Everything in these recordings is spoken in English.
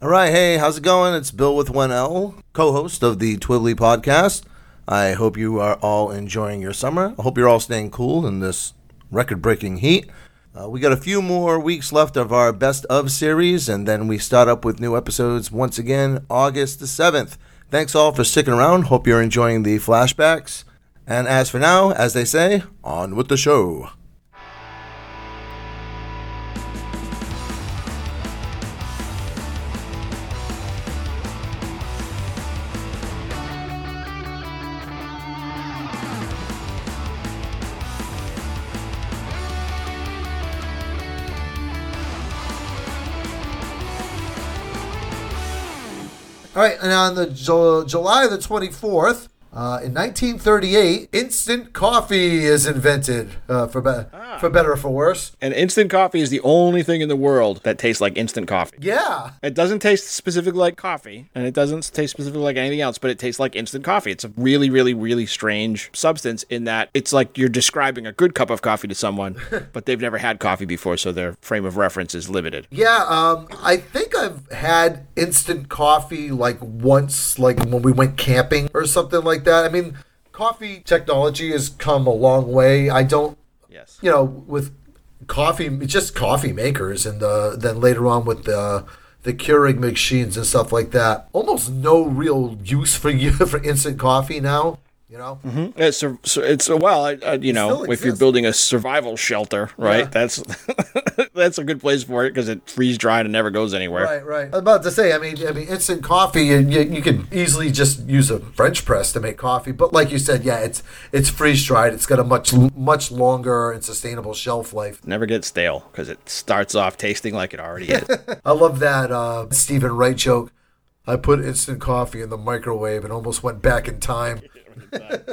All right, hey, how's it going? It's Bill with 1L, co host of the Twibbly podcast. I hope you are all enjoying your summer. I hope you're all staying cool in this record breaking heat. Uh, we got a few more weeks left of our best of series, and then we start up with new episodes once again August the 7th. Thanks all for sticking around. Hope you're enjoying the flashbacks. And as for now, as they say, on with the show. All right, and on the Ju- July the 24th, uh, in 1938, instant coffee is invented uh, for, be- for better or for worse. And instant coffee is the only thing in the world that tastes like instant coffee. Yeah. It doesn't taste specifically like coffee, and it doesn't taste specifically like anything else, but it tastes like instant coffee. It's a really, really, really strange substance in that it's like you're describing a good cup of coffee to someone, but they've never had coffee before, so their frame of reference is limited. Yeah, um, I think I've had instant coffee like once, like when we went camping or something like that. I mean, coffee technology has come a long way. I don't, Yes. you know, with coffee, just coffee makers, and uh, then later on with the the Keurig machines and stuff like that. Almost no real use for you for instant coffee now. You know, It's a, so it's a, well, I- I- you know, if you're building a survival shelter, right? Yeah. That's that's a good place for it because it freeze dried and never goes anywhere. Right, right. I was about to say, I mean, I mean, instant coffee, and you, you can easily just use a French press to make coffee. But like you said, yeah, it's it's freeze dried. It's got a much much longer and sustainable shelf life. Never gets stale because it starts off tasting like it already is. I love that uh, Steven Wright joke. I put instant coffee in the microwave and almost went back in time.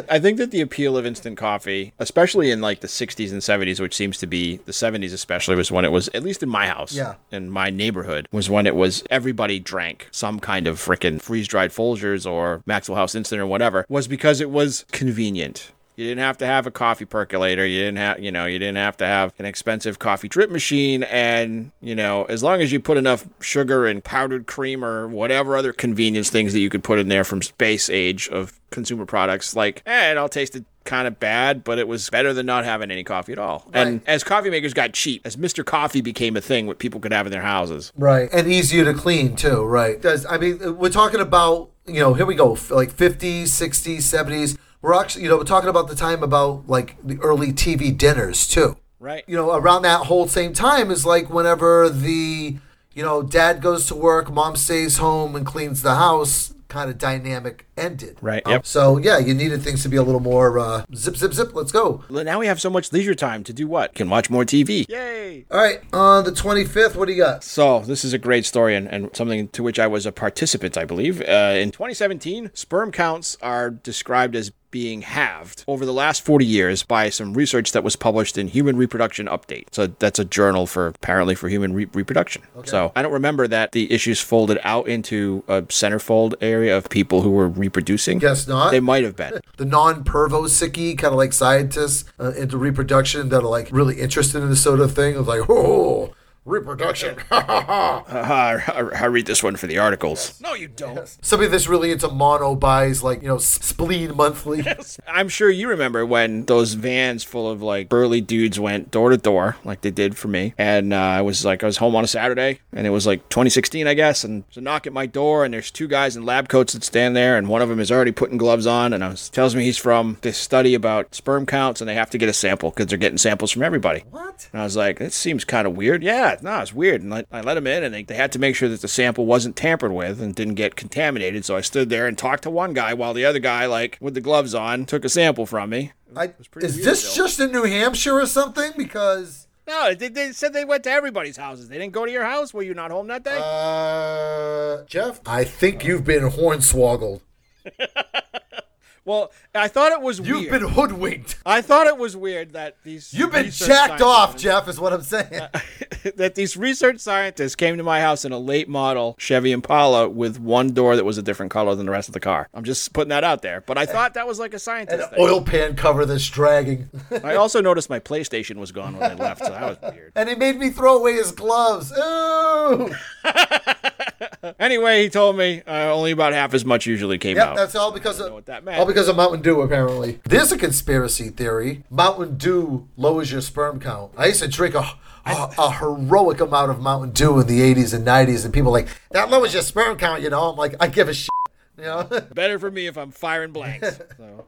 I think that the appeal of instant coffee, especially in like the 60s and 70s, which seems to be the 70s especially, was when it was, at least in my house, Yeah. in my neighborhood, was when it was everybody drank some kind of frickin' freeze dried Folgers or Maxwell House Instant or whatever, was because it was convenient. You didn't have to have a coffee percolator. You didn't have, you know, you didn't have to have an expensive coffee drip machine. And, you know, as long as you put enough sugar and powdered cream or whatever other convenience things that you could put in there from space age of consumer products, like, eh, it all tasted kind of bad, but it was better than not having any coffee at all. And as coffee makers got cheap, as Mr. Coffee became a thing, what people could have in their houses. Right, and easier to clean too. Right, Does I mean we're talking about you know here we go like 50s, 60s, 70s. We're actually you know we're talking about the time about like the early TV dinners too. Right. you know, around that whole same time is like whenever the, you know, dad goes to work, mom stays home and cleans the house kind of dynamic ended. Right, Um, yep. So, yeah, you needed things to be a little more uh, zip, zip, zip. Let's go. Now we have so much leisure time to do what? Can watch more TV. Yay! All right. On the 25th, what do you got? So, this is a great story and, and something to which I was a participant, I believe. Uh, in 2017, sperm counts are described as being halved over the last 40 years by some research that was published in Human Reproduction Update. So, that's a journal for apparently for human re- reproduction. So, I don't remember that the issues folded out into a centerfold area of people who were reproducing. Guess not. They might have been. the non-pervosicky kind of like scientists uh, into reproduction that are like really interested in this sort of thing of like, oh, reproduction. Uh, I, I read this one for the articles. No, you don't. Somebody that's really into mono buys like, you know, Spleen Monthly. I'm sure you remember when those vans full of like burly dudes went door to door, like they did for me. And uh, I was like, I was home on a Saturday, and it was like 2016, I guess. And there's a knock at my door, and there's two guys in lab coats that stand there, and one of them is already putting gloves on, and I was, tells me he's from this study about sperm counts, and they have to get a sample because they're getting samples from everybody. What? And I was like, this seems kind of weird. Yeah, no, it's weird. And I, I let him in, and they, they had to make sure that the sample wasn't tampered with and didn't get contaminated. So I stood there and talked to one guy while the other guy, like with the gloves on, took a sample from me. I, pretty is weird, this Bill. just in New Hampshire or something? Because No, they, they said they went to everybody's houses. They didn't go to your house. Were you not home that day? Uh, Jeff, I think you've been hornswoggled. well, I thought it was You've weird. been hoodwinked. I thought it was weird that these You've been jacked off, Jeff, is what I'm saying. that these research scientists came to my house in a late model Chevy Impala with one door that was a different color than the rest of the car. I'm just putting that out there. But I thought that was like a An scientist thing. oil pan cover that's dragging. I also noticed my PlayStation was gone when I left, so that was weird. and he made me throw away his gloves. Ooh! Anyway, he told me uh, only about half as much usually came Yep, out. that's all because of what that all because of Mountain Dew. Apparently, there's a conspiracy theory. Mountain Dew lowers your sperm count. I used to drink a, a, a heroic amount of Mountain Dew in the 80s and 90s, and people like that lowers your sperm count. You know, I'm like, I give a shit. You know, Better for me if I'm firing blanks. So.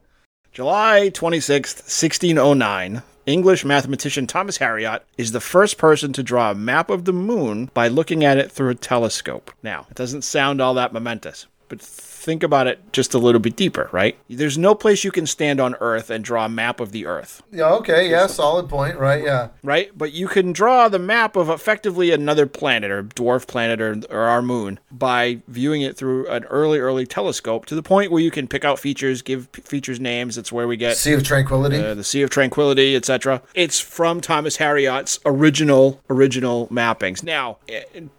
July 26th, 1609, English mathematician Thomas Harriot is the first person to draw a map of the moon by looking at it through a telescope. Now, it doesn't sound all that momentous, but think about it just a little bit deeper, right? There's no place you can stand on Earth and draw a map of the Earth, yeah, okay, yeah, solid point, right? Yeah, right? But you can draw the map of effectively another planet or dwarf planet or, or our moon by viewing it through an early, early telescope to the point where you can pick out features, give p- features names. That's where we get Sea of Tranquility. uh, the Sea of Tranquility, etc. It's from Thomas Harriot's original original mappings. Now,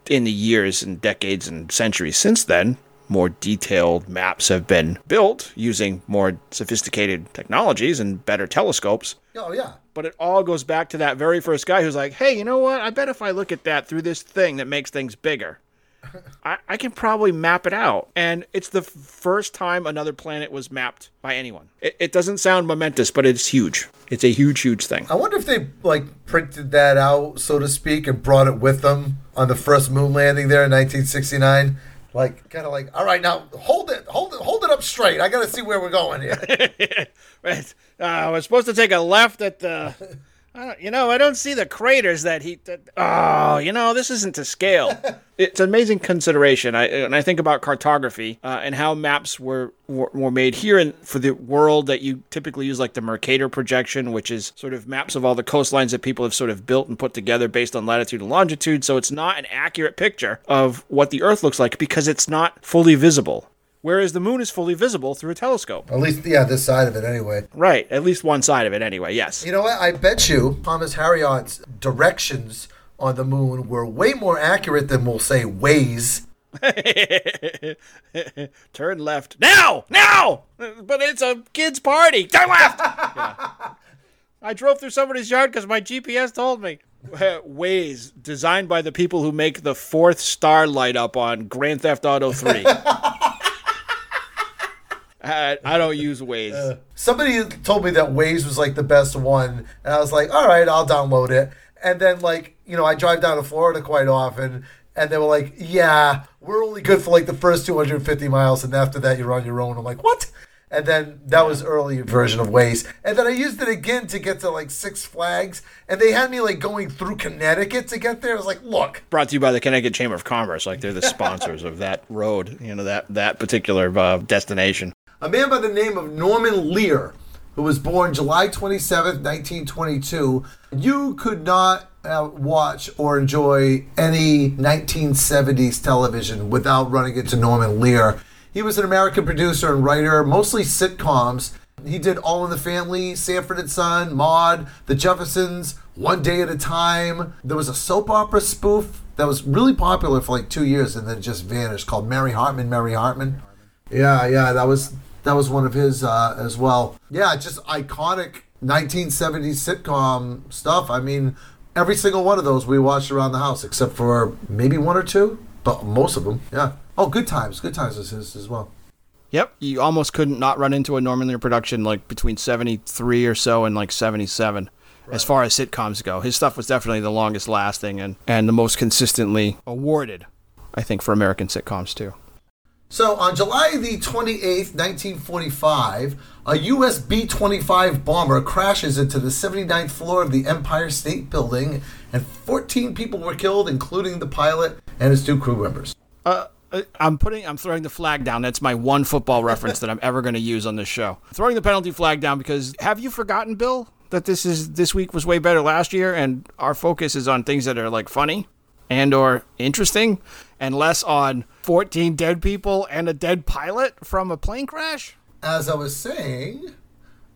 in the years and decades and centuries since then, more detailed maps have been built using more sophisticated technologies and better telescopes. oh yeah, But it all goes back to that very first guy who's like, hey, you know what? I bet if I look at that through this thing that makes things bigger, I, I can probably map it out. And it's the first time another planet was mapped by anyone. It, it doesn't sound momentous, but it's huge. It's a huge, huge thing. I wonder if they like printed that out, so to speak, and brought it with them on the first moon landing there in 1969. Like, kind of like, all right, now hold it, hold it, hold it up straight. I got to see where we're going here. Right. Uh, we're supposed to take a left at the. You know, I don't see the craters that he. That, oh, you know, this isn't to scale. it's amazing consideration. I and I think about cartography uh, and how maps were, were were made here and for the world that you typically use, like the Mercator projection, which is sort of maps of all the coastlines that people have sort of built and put together based on latitude and longitude. So it's not an accurate picture of what the Earth looks like because it's not fully visible. Whereas the moon is fully visible through a telescope. At least, yeah, this side of it anyway. Right, at least one side of it anyway, yes. You know what? I bet you Thomas Harriot's directions on the moon were way more accurate than we'll say Waze. Turn left. Now! Now! But it's a kid's party. Turn left! Yeah. I drove through somebody's yard because my GPS told me. Waze, designed by the people who make the fourth star light up on Grand Theft Auto 3. I, I don't use Waze. Somebody told me that Waze was like the best one, and I was like, all right, I'll download it. And then, like, you know, I drive down to Florida quite often, and they were like, yeah, we're only good for like the first 250 miles, and after that, you're on your own. I'm like, what? And then that was early version of Waze. And then I used it again to get to like Six Flags, and they had me like going through Connecticut to get there. I was like, look, Brought to you by the Connecticut Chamber of Commerce. Like they're the sponsors of that road, you know, that, that particular uh, destination. A man by the name of Norman Lear, who was born July 27th, 1922, you could not uh, watch or enjoy any 1970s television without running into Norman Lear. He was an American producer and writer, mostly sitcoms. He did All in the Family, Sanford and Son, Maude, The Jeffersons, One Day at a Time. There was a soap opera spoof that was really popular for like two years and then just vanished called Mary Hartman, Mary Hartman. Yeah, yeah, that was that was one of his uh, as well. Yeah, just iconic 1970s sitcom stuff. I mean, every single one of those we watched around the house, except for maybe one or two, but most of them, yeah. Oh, Good Times, Good Times was his as well. Yep. You almost couldn't not run into a Norman Lear production like between 73 or so and like 77 as far as sitcoms go. His stuff was definitely the longest lasting and, and the most consistently awarded, I think, for American sitcoms too. So on July the 28th, 1945, a US B 25 bomber crashes into the 79th floor of the Empire State Building, and 14 people were killed, including the pilot and his two crew members. Uh, I'm putting, I'm throwing the flag down. That's my one football reference that I'm ever going to use on this show. Throwing the penalty flag down because have you forgotten, Bill, that this is this week was way better last year, and our focus is on things that are like funny and or interesting, and less on 14 dead people and a dead pilot from a plane crash? As I was saying,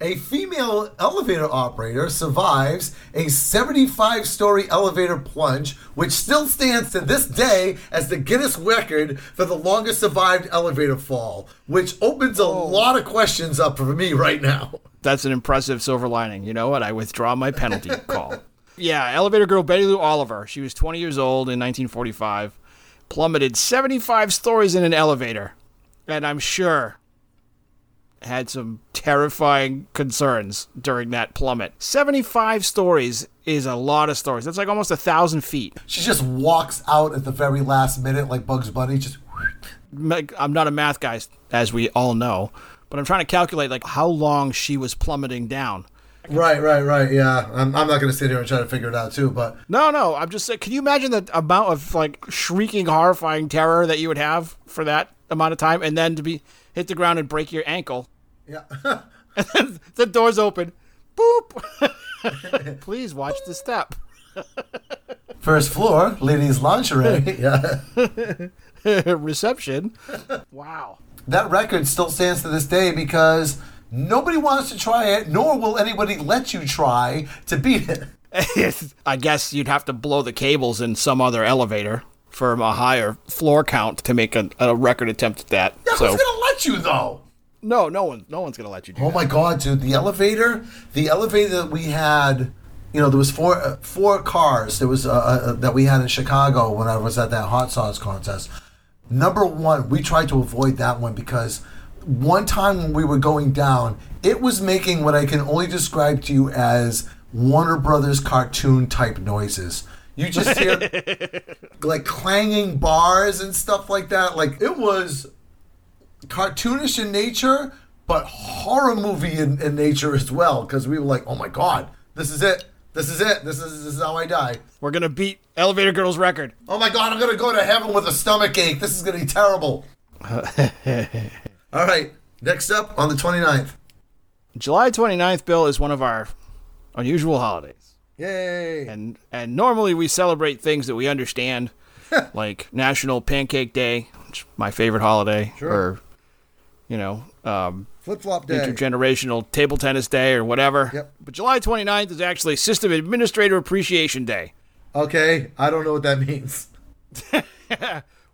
a female elevator operator survives a 75 story elevator plunge, which still stands to this day as the Guinness record for the longest survived elevator fall, which opens a oh. lot of questions up for me right now. That's an impressive silver lining. You know what? I withdraw my penalty call. Yeah, elevator girl Betty Lou Oliver. She was 20 years old in 1945, plummeted 75 stories in an elevator, and I'm sure had some terrifying concerns during that plummet. 75 stories is a lot of stories. That's like almost a thousand feet. She just walks out at the very last minute like Bugs Bunny, just. I'm not a math guy, as we all know, but I'm trying to calculate like how long she was plummeting down. Right, right, right. Yeah, I'm, I'm not going to sit here and try to figure it out too, but No, no, I'm just saying. Can you imagine the amount of like shrieking, horrifying terror that you would have for that amount of time, and then to be hit the ground and break your ankle? yeah. And then the doors open. Boop. Please watch the step. First floor, ladies' lingerie. yeah. Reception. Wow. That record still stands to this day because nobody wants to try it, nor will anybody let you try to beat it. I guess you'd have to blow the cables in some other elevator for a higher floor count to make a, a record attempt at that. Yeah, so who's gonna let you though? no, no one, no one's gonna let you do Oh that. my god, dude! The elevator, the elevator that we had, you know, there was four uh, four cars. There was uh, uh, that we had in Chicago when I was at that hot sauce contest. Number one, we tried to avoid that one because one time when we were going down, it was making what I can only describe to you as Warner Brothers cartoon type noises. You just hear like clanging bars and stuff like that. Like it was cartoonish in nature, but horror movie in, in nature as well. Because we were like, oh my god, this is it. This is it. This is this is how I die. We're gonna beat Elevator Girl's record. Oh my god, I'm gonna go to heaven with a stomach ache. This is gonna be terrible. All right, next up on the 29th. July 29th, Bill, is one of our unusual holidays. Yay! And and normally we celebrate things that we understand, like National Pancake Day, which is my favorite holiday, Sure. or you know, um, Flip flop day. intergenerational table tennis day or whatever. Yep. But July 29th is actually System Administrator Appreciation Day. Okay, I don't know what that means.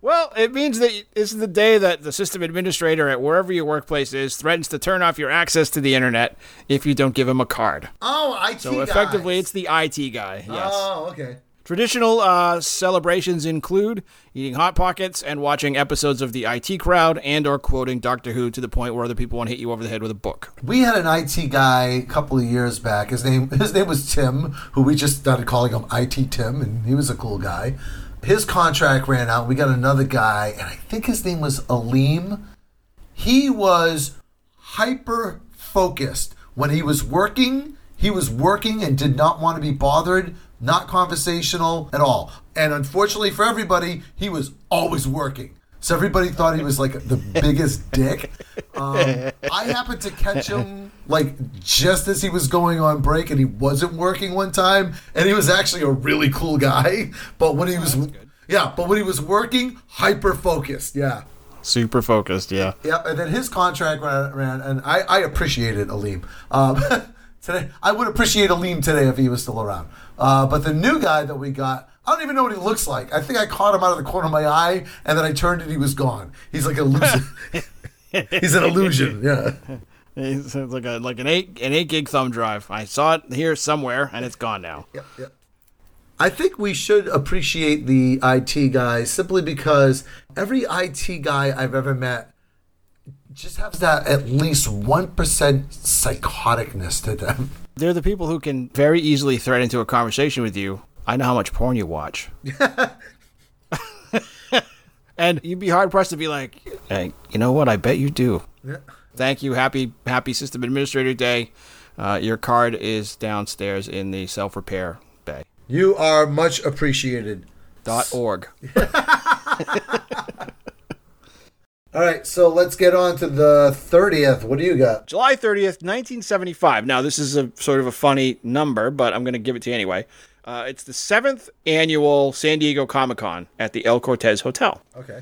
Well, it means that it's the day that the system administrator at wherever your workplace is threatens to turn off your access to the internet if you don't give him a card. Oh, IT guy. So effectively, it's the IT guy. Yes. Oh, okay. Traditional uh, celebrations include eating hot pockets and watching episodes of the IT Crowd and or quoting Doctor Who to the point where other people want to hit you over the head with a book. We had an IT guy a couple of years back. His name his name was Tim, who we just started calling him IT Tim, and he was a cool guy. His contract ran out. We got another guy, and I think his name was Aleem. He was hyper focused when he was working. He was working and did not want to be bothered. Not conversational at all. And unfortunately for everybody, he was always working. So everybody thought he was like the biggest dick. Um, I happened to catch him like just as he was going on break, and he wasn't working one time, and he was actually a really cool guy. But when he was, yeah, but when he was working, hyper focused. Yeah, Super focused, yeah. Yep, and then his contract ran, ran and I, I appreciated Aleem. Um, today, I would appreciate Aleem today if he was still around. Uh, but the new guy that we got, I don't even know what he looks like. I think I caught him out of the corner of my eye, and then I turned and he was gone. He's like a illusion. He's an illusion. Yeah. It's like a like an eight an eight gig thumb drive. I saw it here somewhere and it's gone now. Yep, yep. I think we should appreciate the IT guys simply because every IT guy I've ever met just has that at least 1% psychoticness to them. They're the people who can very easily thread into a conversation with you. I know how much porn you watch. and you'd be hard pressed to be like, hey, you know what? I bet you do. Yeah. Thank you. Happy Happy System Administrator Day. Uh, your card is downstairs in the self repair bay. You are much appreciated. Dot org. All right, so let's get on to the 30th. What do you got? July 30th, 1975. Now, this is a sort of a funny number, but I'm going to give it to you anyway. Uh, it's the seventh annual San Diego Comic Con at the El Cortez Hotel. Okay.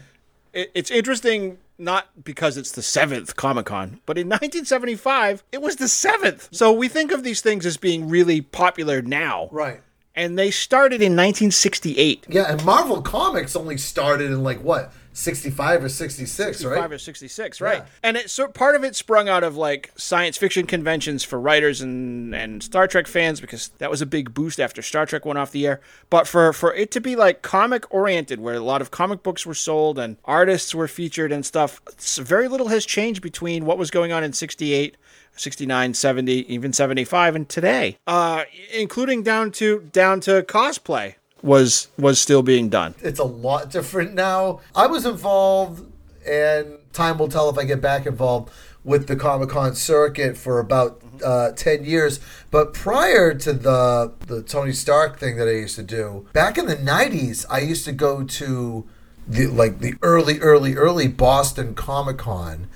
It, it's interesting not because it's the seventh Comic Con, but in 1975, it was the seventh. So we think of these things as being really popular now. Right. And they started in 1968. Yeah, and Marvel Comics only started in like what, 65 or 66, right? 65 or 66, right? Yeah. And it so part of it sprung out of like science fiction conventions for writers and and Star Trek fans because that was a big boost after Star Trek went off the air. But for for it to be like comic oriented where a lot of comic books were sold and artists were featured and stuff, very little has changed between what was going on in 68 69 70 even 75 and today uh including down to down to cosplay was was still being done It's a lot different now. I was involved, and time will tell if I get back involved with the Comic Con circuit for about uh, 10 years. But prior to the, the Tony Stark thing that I used to do, back in the 90s, I used to go to the like the early, early, early Boston Comic Con.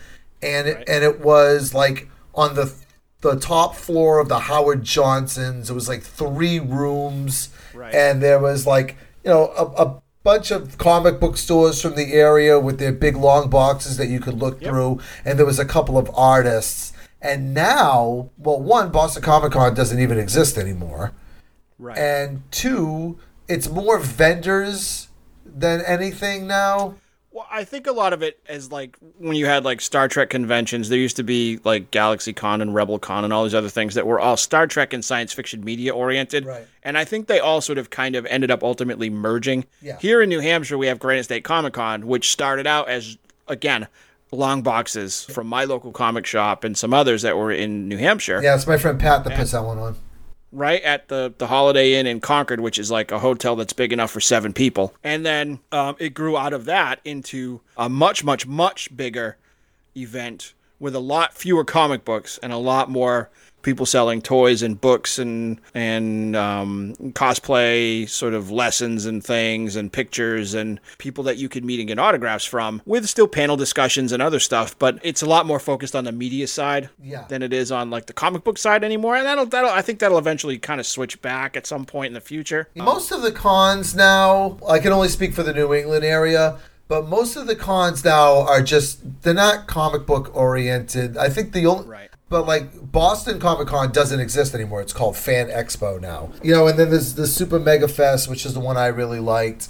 And it, and it was like on the the top floor of the Howard Johnsons. It was like three rooms, Right. and there was like you know a, a bunch of comic book stores from the area with their big long boxes that you could look through, and there was a couple of artists. And now, well, one Boston Comic Con doesn't even exist anymore, right and two, it's more vendors than anything now. Well, I think a lot of it is like when you had like Star Trek conventions, there used to be like Galaxy Con and Rebel Con and all these other things that were all Star Trek and science fiction media oriented. Right. And I think they all sort of kind of ended up ultimately merging. Yeah. Here in New Hampshire, we have Granite State Comic Con, which started out as, again, long boxes from my local comic shop and some others that were in New Hampshire. Yeah, it's my friend Pat that puts that one on. Right at the, the Holiday Inn in Concord, which is like a hotel that's big enough for seven people. And then um, it grew out of that into a much, much, much bigger event with a lot fewer comic books and a lot more people selling toys and books and and um, cosplay sort of lessons and things and pictures and people that you could meet and get autographs from with still panel discussions and other stuff but it's a lot more focused on the media side Yeah. than it is on like the comic book side anymore and that'll that'll I think that'll eventually kind of switch back at some point in the future Most of the cons now, I can only speak for the New England area, but most of the cons now are just they're not comic book oriented. I think the only Right. But like Boston Comic Con doesn't exist anymore. It's called Fan Expo now. You know, and then there's the Super Mega Fest, which is the one I really liked.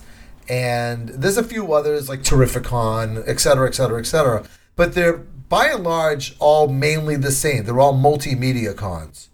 And there's a few others like Terrificon, et cetera, et cetera, et cetera. But they're by and large all mainly the same. They're all multimedia cons.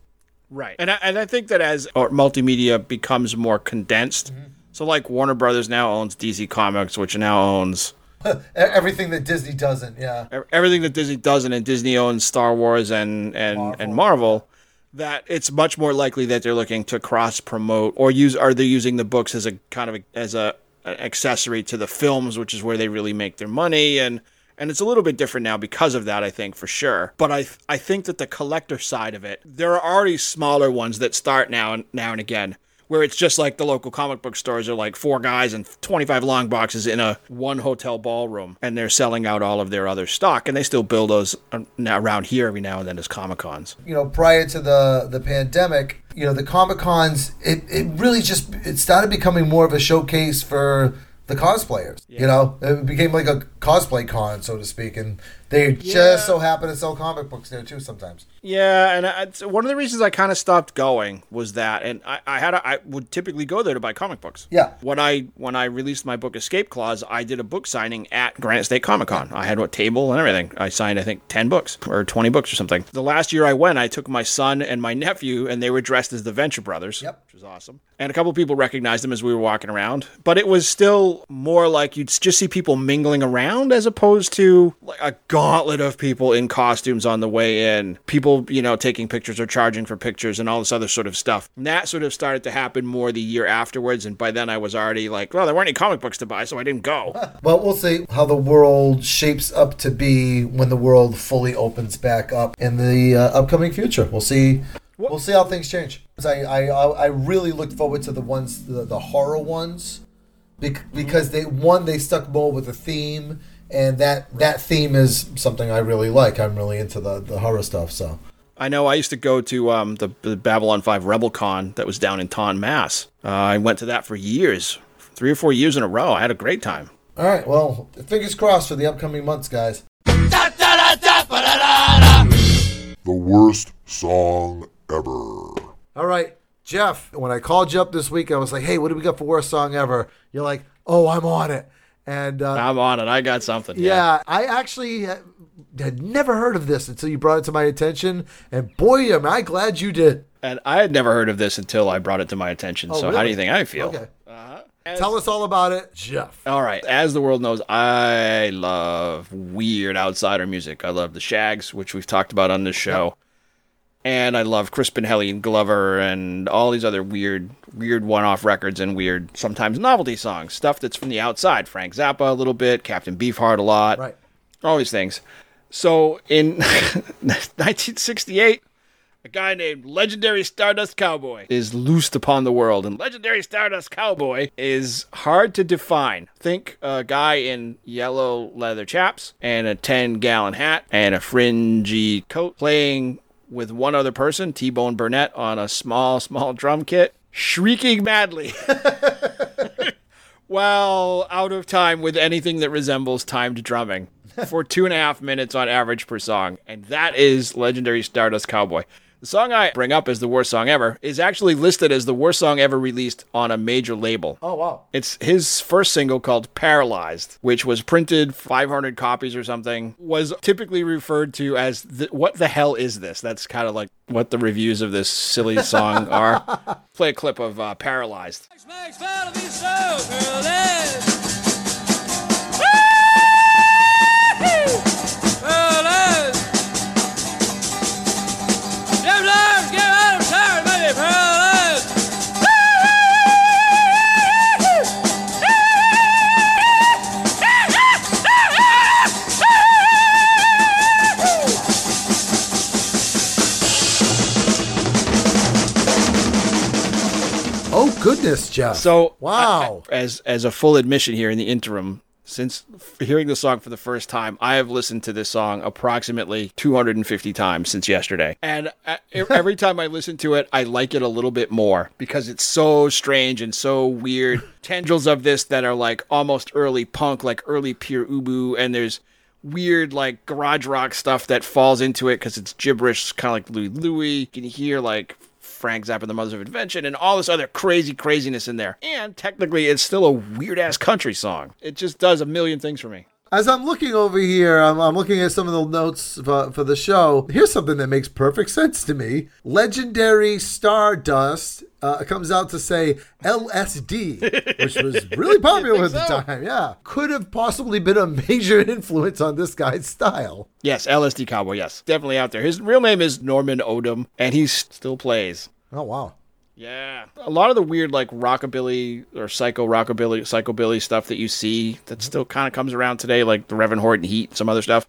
Right. And I, and I think that as multimedia becomes more condensed, mm-hmm. so like Warner Brothers now owns DC Comics, which now owns Everything that Disney doesn't, yeah. everything that Disney doesn't, and Disney owns Star Wars and and and Marvel. That it's much more likely that they're looking to cross promote or use are they using the books as a kind of a, as a an accessory to the films, which is where they really make their money and. And it's a little bit different now because of that, I think, for sure. But I, I think that the collector side of it, there are already smaller ones that start now and now and again, where it's just like the local comic book stores are like four guys and 25 long boxes in a one hotel ballroom, and they're selling out all of their other stock, and they still build those uh, around here every now and then as comic cons. you know, prior to the the pandemic, you know, the Comic Cons, it, it really just it started becoming more of a showcase for the cosplayers. You know, it became like a cosplay con, so to speak, and they just so happen to sell comic books there too sometimes. Yeah, and uh, I, one of the reasons I kind of stopped going was that, and I, I had a, I would typically go there to buy comic books. Yeah. When I when I released my book Escape Clause, I did a book signing at Granite State Comic Con. I had a table and everything. I signed I think ten books or twenty books or something. The last year I went, I took my son and my nephew, and they were dressed as the Venture Brothers. Yep. Was awesome. And a couple of people recognized them as we were walking around, but it was still more like you'd just see people mingling around as opposed to like a gauntlet of people in costumes on the way in. People, you know, taking pictures or charging for pictures and all this other sort of stuff. And that sort of started to happen more the year afterwards. And by then I was already like, well, there weren't any comic books to buy, so I didn't go. Well, we'll see how the world shapes up to be when the world fully opens back up in the uh, upcoming future. We'll see. We'll see how things change. 'Cause I, I I really looked forward to the ones the, the horror ones, because they one they stuck more with a theme and that that theme is something I really like. I'm really into the the horror stuff. So I know I used to go to um, the, the Babylon 5 Rebel Con that was down in Taunton, Mass. Uh, I went to that for years, three or four years in a row. I had a great time. all right, well, fingers crossed for the upcoming months, guys. The worst song ever. All right, Jeff. When I called you up this week, I was like, "Hey, what do we got for worst song ever?" You're like, "Oh, I'm on it." And uh, I'm on it. I got something. yeah, I actually had had never heard of this until you brought it to my attention, and boy, am I glad you did. And I had never heard of this until I brought it to my attention. so how do Oh, you think I feel? Okay, tell us all about it, Jeff. All right. As the world knows, I love weird outsider music. I love the Shags, which we've talked about on this show. And I love Crispin Hellion Glover and all these other weird, weird one-off records and weird, sometimes novelty songs, stuff that's from the outside. Frank Zappa a little bit, Captain Beefheart a lot, Right. all these things. So in 1968, a guy named Legendary Stardust Cowboy is loosed upon the world. And Legendary Stardust Cowboy is hard to define. Think a guy in yellow leather chaps and a 10 gallon hat and a fringy coat playing with one other person, T Bone Burnett, on a small, small drum kit, shrieking madly. well out of time with anything that resembles timed drumming for two and a half minutes on average per song. And that is Legendary Stardust Cowboy. The song I bring up as the worst song ever is actually listed as the worst song ever released on a major label. Oh wow. It's his first single called Paralyzed, which was printed 500 copies or something, was typically referred to as the, what the hell is this? That's kind of like what the reviews of this silly song are. Play a clip of uh, Paralyzed. Goodness, Jeff. So Wow. I- I- as as a full admission here in the interim, since hearing the song for the first time, I have listened to this song approximately 250 times since yesterday, and uh, every time I listen to it, I like it a little bit more because it's so strange and so weird. Tendrils of this that are like almost early punk, like early Pere Ubu, and there's weird like garage rock stuff that falls into it because it's gibberish, kind of like Louie Louie. You can hear like Frank Zappa, and the Mothers of Invention, and all this other crazy craziness in there. And technically, it's still a weird ass country song. It just does a million things for me. As I'm looking over here, I'm, I'm looking at some of the notes for, for the show. Here's something that makes perfect sense to me. Legendary Stardust uh, comes out to say LSD, which was really popular at the so? time. Yeah. Could have possibly been a major influence on this guy's style. Yes, LSD Cowboy, yes. Definitely out there. His real name is Norman Odam, and he still plays. Oh, wow. Yeah. A lot of the weird like rockabilly or psycho rockabilly psychobilly stuff that you see that still kind of comes around today, like the Reverend Horton Heat, some other stuff.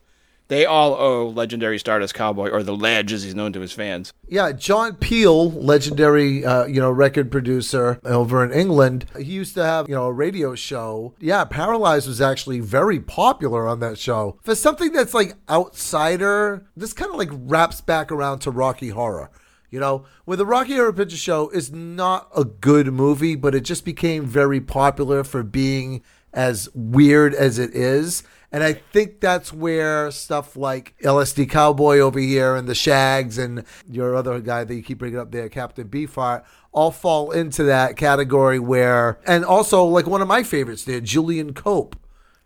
They all owe legendary Stardust Cowboy or the Ledge as he's known to his fans. Yeah, John Peel, legendary, uh, you know, record producer over in England. He used to have, you know, a radio show. Yeah, Paralyzed was actually very popular on that show. For something that's like outsider, this kind of like wraps back around to Rocky Horror. You know, where the Rocky Horror Picture Show is not a good movie, but it just became very popular for being as weird as it is. And I think that's where stuff like LSD Cowboy over here and the Shags and your other guy that you keep bringing up there, Captain Beefheart, all fall into that category where, and also like one of my favorites there, Julian Cope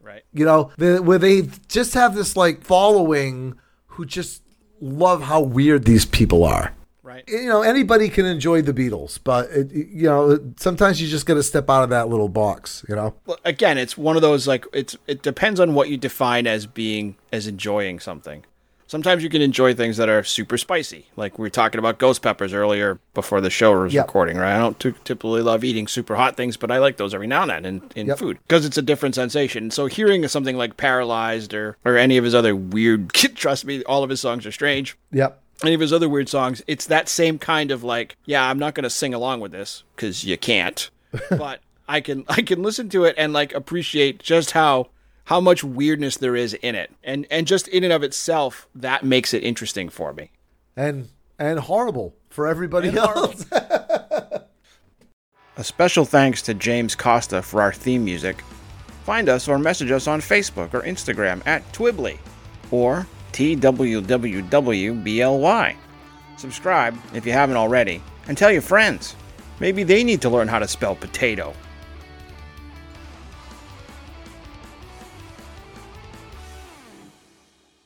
Right. you know, the, where they just have this like following who just love how weird these people are. Right. You know, anybody can enjoy the Beatles, but it, you know, sometimes you just got to step out of that little box. You know, Well, again, it's one of those like it's it depends on what you define as being as enjoying something. Sometimes you can enjoy things that are super spicy, like we were talking about ghost peppers earlier before the show was Yep. recording. Right? I don't t- typically love eating super hot things, but I like those every now and then in, in Yep. food because it's a different sensation. So hearing something like Paralyzed or or any of his other weird, trust me, all of his songs are strange yep, any of his other weird songs, it's that same kind of like, yeah, I'm not going to sing along with this because you can't, but I can I can listen to it and like appreciate just how how much weirdness there is in it. And and just in and of itself, that makes it interesting for me. And and horrible for everybody And else. A special thanks to James Costa for our theme music. Find us or message us on Facebook or Instagram at Twibbly or TWWWBLY. Subscribe if you haven't already and tell your friends. Maybe they need to learn how to spell potato.